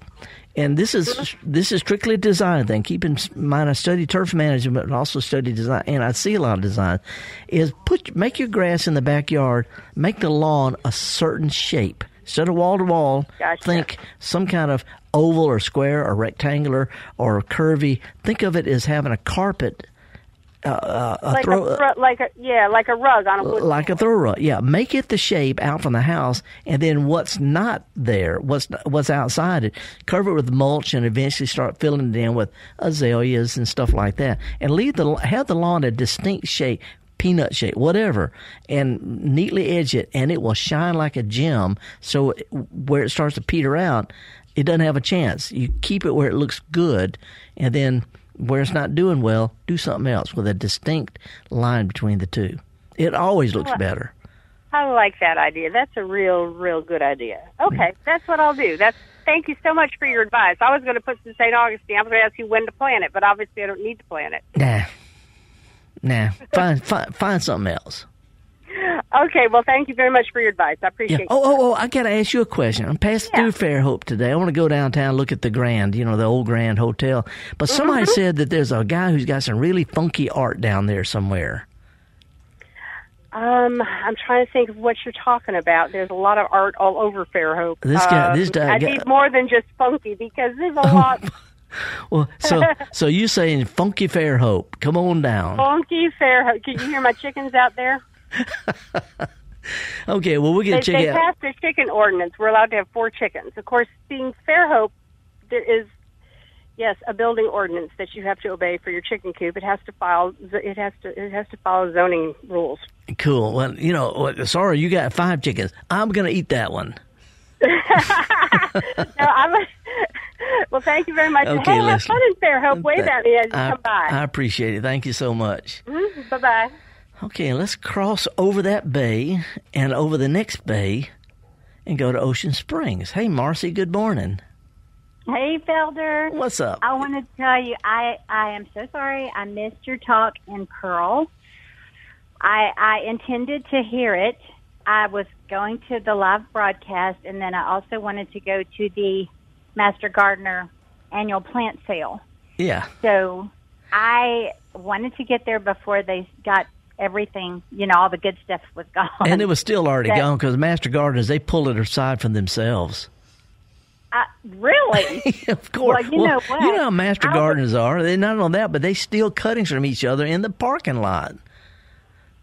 A: and this is this is strictly a design thing. Keep in mind, I study turf management and also study design, and I see a lot of design. Is put make your grass in the backyard, make the lawn a certain shape. Instead of wall to wall, think some kind of oval or square or rectangular or curvy. Think of it as having a carpet, uh, uh, a
J: like
A: throw,
J: a like a yeah, like a rug on a wood.
A: like a throw rug. Yeah, make it the shape out from the house, and then what's not there, what's what's outside it, cover it with mulch, and eventually start filling it in with azaleas and stuff like that, and leave the have the lawn a distinct shape. Peanut shape, whatever, and neatly edge it, and it will shine like a gem. So where it starts to peter out, it doesn't have a chance. You keep it where it looks good, and then where it's not doing well, do something else with a distinct line between the two. It always looks better.
J: I like that idea. That's a real, real good idea. Okay, mm-hmm. that's what I'll do. That's thank you so much for your advice. I was going to put some St. Augustine. I was going to ask you when to plant it, but obviously I don't need to plant it.
A: Nah, nah. Find find find something else.
J: Okay, well, thank you very much for your advice. I appreciate it.
A: Oh, oh, oh! I got to ask you a question. I'm passing
J: Yeah.
A: through Fairhope today. I want to go downtown look at the Grand, you know, the old Grand Hotel. But somebody
J: Mm-hmm.
A: said that there's a guy who's got some really funky art down there somewhere.
J: Um, I'm trying to think of what you're talking about. There's a lot of art all over Fairhope.
A: This guy- this
J: Um,
A: guy-
J: I need more than just funky because there's a lot
A: Well, so so you saying funky Fairhope? Come on down.
J: funky Fairhope. Can you hear my chickens out there?
A: Okay, well we'll
J: They,
A: get check
J: they
A: out.
J: passed a chicken ordinance. We're allowed to have four chickens. Of course, being Fairhope, there is yes a building ordinance that you have to obey for your chicken coop. It has to file. It has to. It has to follow zoning rules.
A: Cool. Well, you know, sorry, you got five chickens. I'm gonna eat that one.
J: no, I'm. Well, thank you very much.
A: Okay,
J: hey, have fun in Fairhope. Wave at me as you
A: I,
J: come by.
A: I appreciate it. Thank you so much. Mm-hmm.
J: bye bye.
A: Okay, let's cross over that bay and over the next bay and go to Ocean Springs. Hey, Marcy, good morning.
K: Hey, Felder.
A: What's up?
K: I want to tell you, I, I am so sorry I missed your talk in Pearl. I, I intended to hear it. I was going to the live broadcast, and then I also wanted to go to the Master Gardener annual plant sale.
A: Yeah.
K: So I wanted to get there before they got everything, you know, all the good stuff was gone.
A: And it was still already gone because Master Gardeners, they pull it aside from themselves.
K: Uh, really?
A: of course.
K: Well, you know what?
A: You know how Master
K: I
A: Gardeners are. They not only that, but they steal cuttings from each other in the parking lot.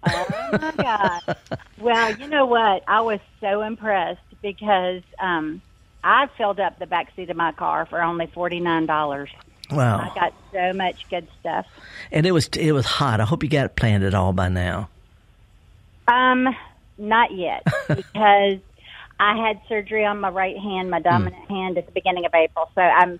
K: Oh my god! Well, you know what? I was so impressed because um, I filled up the back seat of my car for only forty nine dollars.
A: Wow.
K: I got so much good stuff.
A: And it was it was hot. I hope you got it planted all by now.
K: Um, not yet because I had surgery on my right hand, my dominant hand, at the beginning of April. So I'm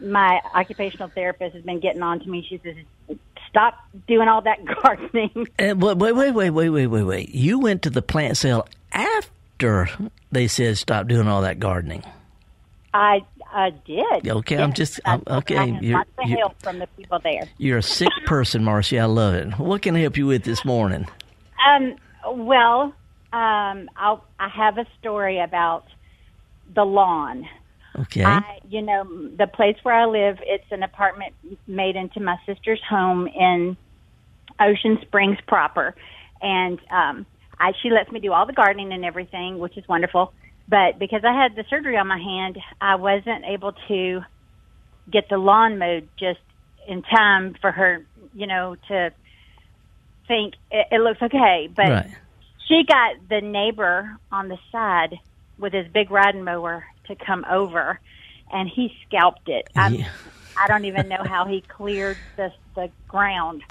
K: my occupational therapist has been getting on to me. She says, "Stop doing all that gardening."
A: And wait, wait, wait, wait, wait, wait, wait, wait. You went to the plant sale after they said stop doing all that gardening.
K: I I did.
A: Okay, I'm just
K: I-
A: I'm, okay.
K: I
A: You're,
K: lots of
A: you're,
K: help from the people there.
A: you're a sick person, Marcy. I love it. What can I help you with this morning?
K: Um, well, um, I'll, I have a story about the lawn.
A: Okay.
K: I, you know, the place where I live, it's an apartment made into my sister's home in Ocean Springs proper, and um, I she lets me do all the gardening and everything, which is wonderful. But because I had the surgery on my hand, I wasn't able to get the lawn mowed just in time for her, you know, to think it, it looks okay. But
A: right.
K: she got the neighbor on the side with his big riding mower to come over, and he scalped it. I'm,
A: Yeah.
K: I don't even know how he cleared the the ground.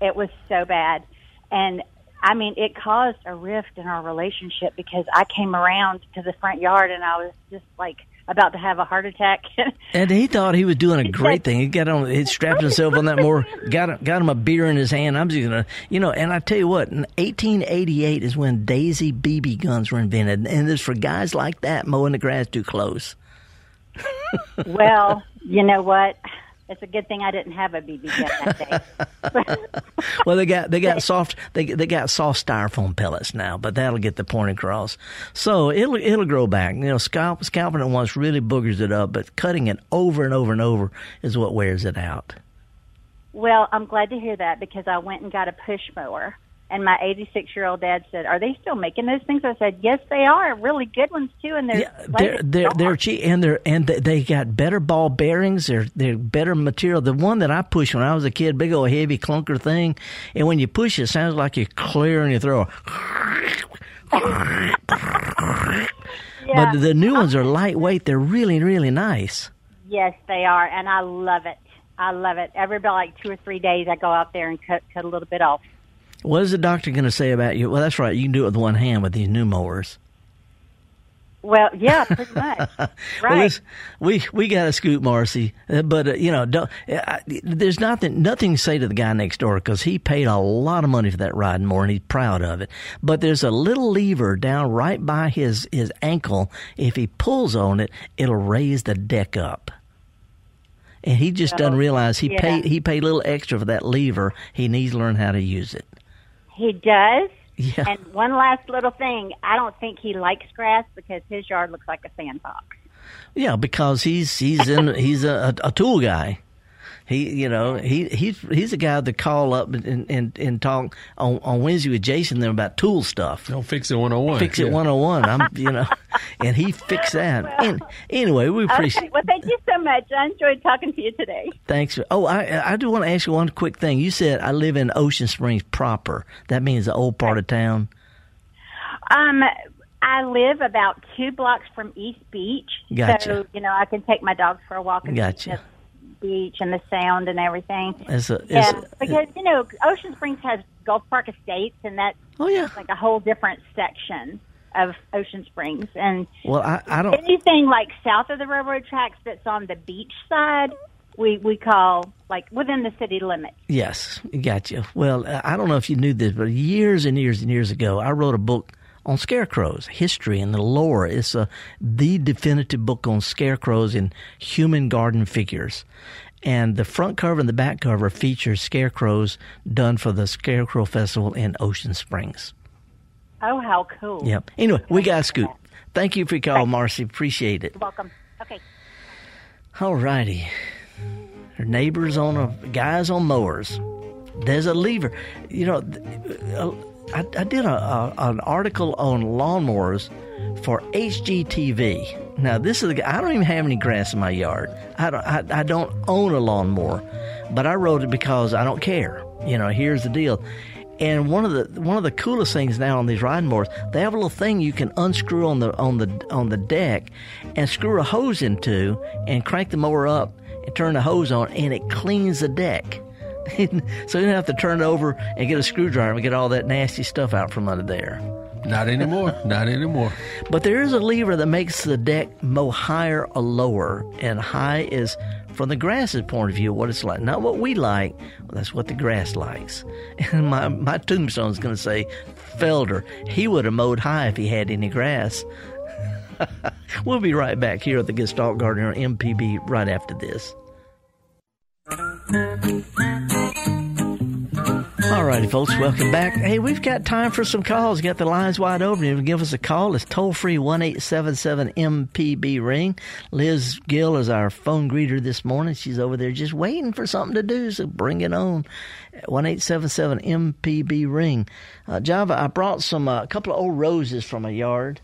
K: It was so bad, and I mean, it caused a rift in our relationship because I came around to the front yard and I was just like about to have a heart attack.
A: And he thought he was doing a great thing. He got on, he strapped himself on that more, got got him a beer in his hand. I'm just gonna, you know. And I tell you what, in 1888 is when Daisy BB guns were invented, and it's for guys like that mowing the grass too close.
K: well, you know what? It's a good thing I didn't have a BB gun that day.
A: Well, they got they got soft they they got soft styrofoam pellets now, but that'll get the point across. So it'll it'll grow back. You know, scalp scalping it once really boogers it up, but cutting it over and over and over is what wears it out.
K: Well, I'm glad to hear that because I went and got a push mower. And my 86 year old dad said, "Are they still making those things?" I said, "Yes, they are. Really good ones too." And they're
A: They're they're they're cheap and they're and they- got better ball bearings. They're they're better material. The one that I pushed when I was a kid, big old heavy clunker thing, and when you push it, it sounds like you're clearing your throat. But the new ones are lightweight. They're really really nice.
K: yes, they are, and I love it. I love it. Every about like two or three days, I go out there and cut cut a little bit off.
A: What is the doctor going to say about you? Well, that's right. You can do it with one hand with these new mowers.
K: Well, yeah, pretty much.
A: Well,
K: Right.
A: this, we we got to scoot Marcy, Uh, but uh, you know, don't, uh, I, there's nothing nothing to say to the guy next door because he paid a lot of money for that riding mower and he's proud of it. But there's a little lever down right by his his ankle. If he pulls on it, it'll raise the deck up. And he just doesn't
K: Oh,
A: realize he
K: yeah.
A: paid he paid a little extra for that lever. He needs to learn how to use it.
K: He does.
A: Yeah.
K: And one last little thing, I don't think he likes grass because his yard looks like a sandbox.
A: Yeah, because he's he's in he's a, a, a tool guy. He you know he he's he's a guy that call up and and, and talk on, on Wednesday with Jason and them about tool stuff.
B: Don't fix it one on one.
A: Fix it one on one. I'm you know, and he fixed that. And anyway, we appreciate.
K: Okay, well, thank you so much. I enjoyed talking to you today.
A: Thanks. Oh, I I do want to ask you one quick thing. You said I live in Ocean Springs proper. That means the old part of town.
K: Um, I live about two blocks from East Beach,
A: Gotcha.
K: so you know I can take my dogs for a walk and
A: Gotcha.
K: Beach and the sound and everything.
A: It's a, it's
K: Yeah, because you know Ocean Springs has Gulf Park Estates, and that's
A: oh yeah,
K: like a whole different section of Ocean Springs. And
A: well, I I don't.
K: anything like south of the railroad tracks that's on the beach side, we we call like within the city limits.
A: Yes, gotcha. Well, I don't know if you knew this, but years and years and years ago, I wrote a book on scarecrows, history and the lore. It's a, the definitive book on scarecrows and human garden figures. And the front cover and the back cover feature scarecrows done for the Scarecrow Festival in Ocean Springs.
K: Oh, how cool!
A: Yep. Anyway, we got to scoot. Thank you for your call, Marcy. Appreciate it.
K: You're welcome. Okay.
A: All righty. Her neighbors on a guys on mowers. There's a lever. You know, uh, I, I did a, a, an article on lawnmowers for HGTV. Now this is. I don't even have any grass in my yard. I don't. I, I don't own a lawnmower, but I wrote it because I don't care. You know, here's the deal. And one of the one of the coolest things now on these riding mowers, they have a little thing you can unscrew on the on the on the deck, and screw a hose into, and crank the mower up, and turn the hose on, and it cleans the deck. so you don't have to turn it over and get a screwdriver and get all that nasty stuff out from under there.
B: Not anymore. Not anymore.
A: But there is a lever that makes the deck mow higher or lower, and high is from the grass's point of view what it's like, not what we like. Well, that's what the grass likes. And my my tombstone's going to say, Felder, he would have mowed high if he had any grass. we'll be right back here at the Gestalt Gardener MPB right after this. All righty, folks, welcome back. Hey, we've got time for some calls. Got the lines wide open. You can give us a call. It's toll free one eight seven seven MPB ring. Liz Gill is our phone greeter this morning. She's over there just waiting for something to do, so bring it on. One eight seven seven MPB ring. Uh, Java, I brought some a uh, couple of old roses from a yard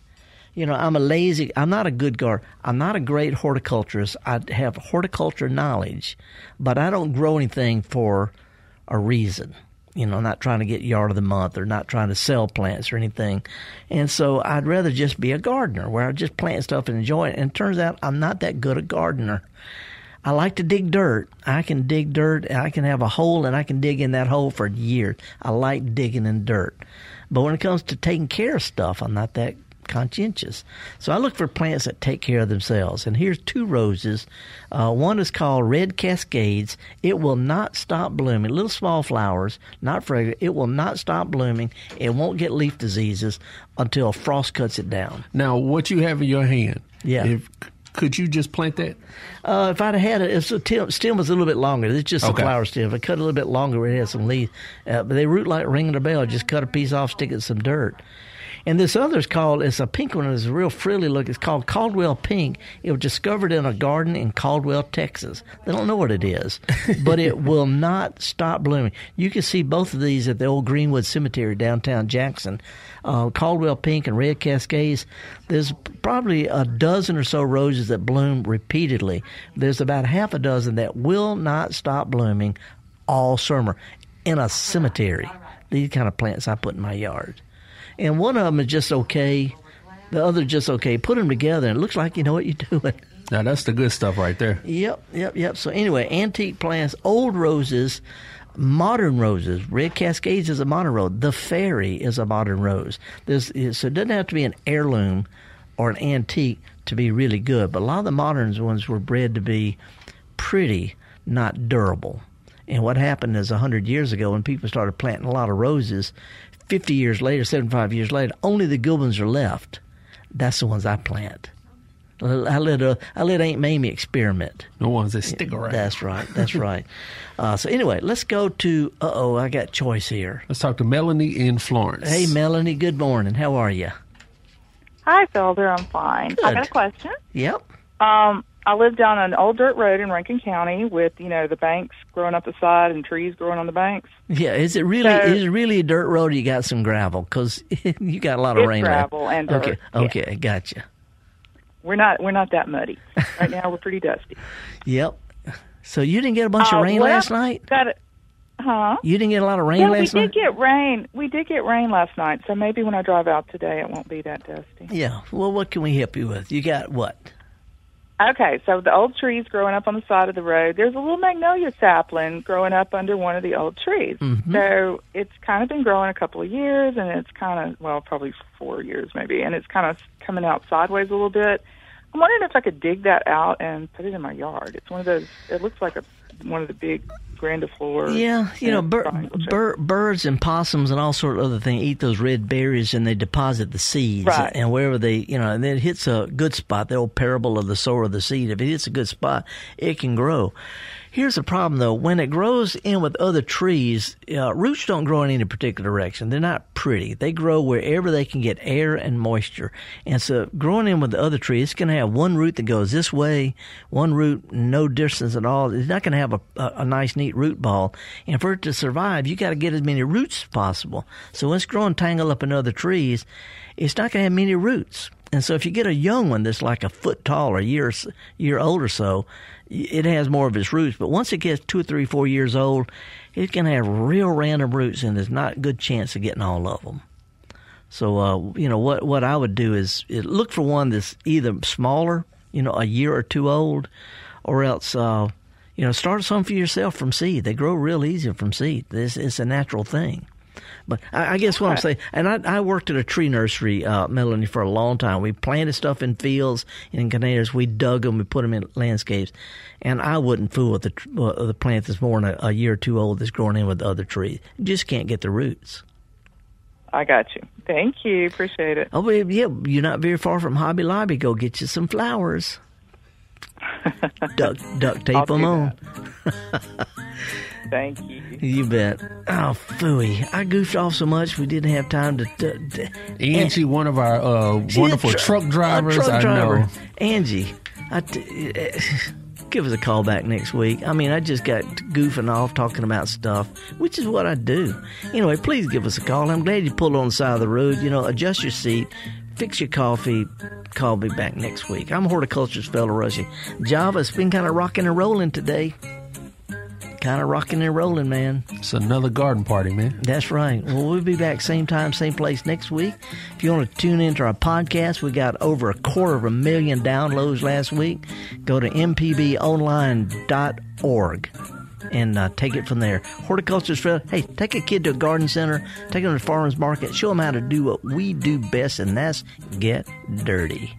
A: you know, I'm a lazy, I'm not a good gardener. I'm not a great horticulturist. I have horticulture knowledge, but I don't grow anything for a reason you know, not trying to get yard of the month or not trying to sell plants or anything. And so I'd rather just be a gardener where I just plant stuff and enjoy it. And it turns out I'm not that good a gardener. I like to dig dirt. I can dig dirt. I can have a hole and I can dig in that hole for years. I like digging in dirt. But when it comes to taking care of stuff, I'm not that conscientious. So I look for plants that take care of themselves. And here's two roses. Uh, one is called Red Cascades. It will not stop blooming. Little small flowers, not fragrant. It will not stop blooming. It won't get leaf diseases until frost cuts it down.
B: Now, what you have in your hand,
A: yeah.
B: If, could you just plant that?
A: Uh, if I'd had it, if the stem was a little bit longer. It's just okay. a flower stem. If I cut a little bit longer, it has some leaves. Uh, but they root like ringing a bell. Just cut a piece off, stick it in some dirt. And this other is called, it's a pink one, it's a real frilly look. It's called Caldwell Pink. It was discovered in a garden in Caldwell, Texas. They don't know what it is, but it will not stop blooming. You can see both of these at the old Greenwood Cemetery downtown Jackson. Uh, Caldwell Pink and Red Cascades. There's probably a dozen or so roses that bloom repeatedly. There's about half a dozen that will not stop blooming all summer in a cemetery. These kind of plants I put in my yard and one of them is just okay, the other just okay. Put them together, and it looks like you know what you're doing.
B: Now that's the good stuff right there.
A: Yep, yep, yep. So anyway, antique plants, old roses, modern roses. Red Cascades is a modern rose. The fairy is a modern rose. There's, so it doesn't have to be an heirloom or an antique to be really good. But a lot of the modern ones were bred to be pretty, not durable. And what happened is a hundred years ago, when people started planting a lot of roses, 50 years later, 75 years later, only the good ones are left. That's the ones I plant. I let uh, I let Aunt Mamie experiment.
B: The ones that stick around.
A: That's right. That's right. Uh, so anyway, let's go to. Uh oh, I got choice here.
B: Let's talk to Melanie in Florence.
A: Hey, Melanie. Good morning. How are you?
L: Hi, Felder. I'm fine.
A: Good.
L: I got a question.
A: Yep.
L: Um, I live down an old dirt road in Rankin County with you know the banks growing up the side and trees growing on the banks.
A: Yeah, is it really so, is it really a dirt road? Or you got some gravel because you got a lot of rain.
L: gravel and dirt.
A: Okay, okay, yeah. gotcha.
L: We're not we're not that muddy right now. We're pretty dusty.
A: Yep. So you didn't get a bunch uh, of rain
L: well,
A: last night?
L: Got it. Huh?
A: You didn't get a lot of rain
L: yeah,
A: last
L: night?
A: we
L: did get rain. We did get rain last night, so maybe when I drive out today, it won't be that dusty.
A: Yeah. Well, what can we help you with? You got what?
L: Okay, so the old trees growing up on the side of the road. There's a little magnolia sapling growing up under one of the old trees.
A: Mm-hmm.
L: So it's kind of been growing a couple of years, and it's kind of well, probably four years maybe, and it's kind of coming out sideways a little bit. I'm wondering if I could dig that out and put it in my yard. It's one of those. It looks like a one of the big grandiflora.
A: Yeah, you know, bir- bir- birds and possums and all sort of other things eat those red berries and they deposit the seeds.
L: Right.
A: And wherever they, you know, and then it hits a good spot, the old parable of the sower of the seed. If it hits a good spot, it can grow. Here's the problem though. When it grows in with other trees, uh, roots don't grow in any particular direction. They're not pretty. They grow wherever they can get air and moisture. And so growing in with the other trees, it's going to have one root that goes this way, one root no distance at all. It's not going to have a, a, a nice, neat root ball. And for it to survive, you got to get as many roots as possible. So when it's growing tangled up in other trees, it's not going to have many roots. And so if you get a young one that's like a foot tall or a year, year old or so, it has more of its roots. But once it gets two three, four years old, it can have real random roots, and there's not a good chance of getting all of them. So, uh, you know, what what I would do is, is look for one that's either smaller, you know, a year or two old, or else, uh, you know, start some for yourself from seed. They grow real easy from seed. This it's a natural thing. But I, I guess what I'm saying, and I, I worked at a tree nursery, uh, Melanie, for a long time. We planted stuff in fields, in containers. We dug them, we put them in landscapes. And I wouldn't fool with the uh, the plant that's more than a, a year or two old that's growing in with the other trees. You just can't get the roots.
L: I got you. Thank you. Appreciate it.
A: Oh, yeah, you're not very far from Hobby Lobby. Go get you some flowers. duct duct tape them on.
L: Thank you.
A: You bet. Oh, phooey. I goofed off so much we didn't have time to. to, to
B: Angie, one of our uh, wonderful
A: tru-
B: truck drivers.
A: a truck
B: I
A: driver.
B: know.
A: Angie, I t- give us a call back next week. I mean, I just got goofing off talking about stuff, which is what I do. Anyway, please give us a call. I'm glad you pulled on the side of the road. You know, adjust your seat, fix your coffee. Call me back next week. I'm horticulturist Felder Rushing. Java, it's been kind of rocking and rolling today. Kind of rocking and rolling, man.
B: It's another garden party, man.
A: That's right. Well, we'll be back same time, same place next week. If you want to tune into our podcast, we got over a quarter of a million downloads last week. Go to mpbonline.org and uh, take it from there. Horticulture's for hey, take a kid to a garden center, take them to the farmers market, show them how to do what we do best, and that's get dirty.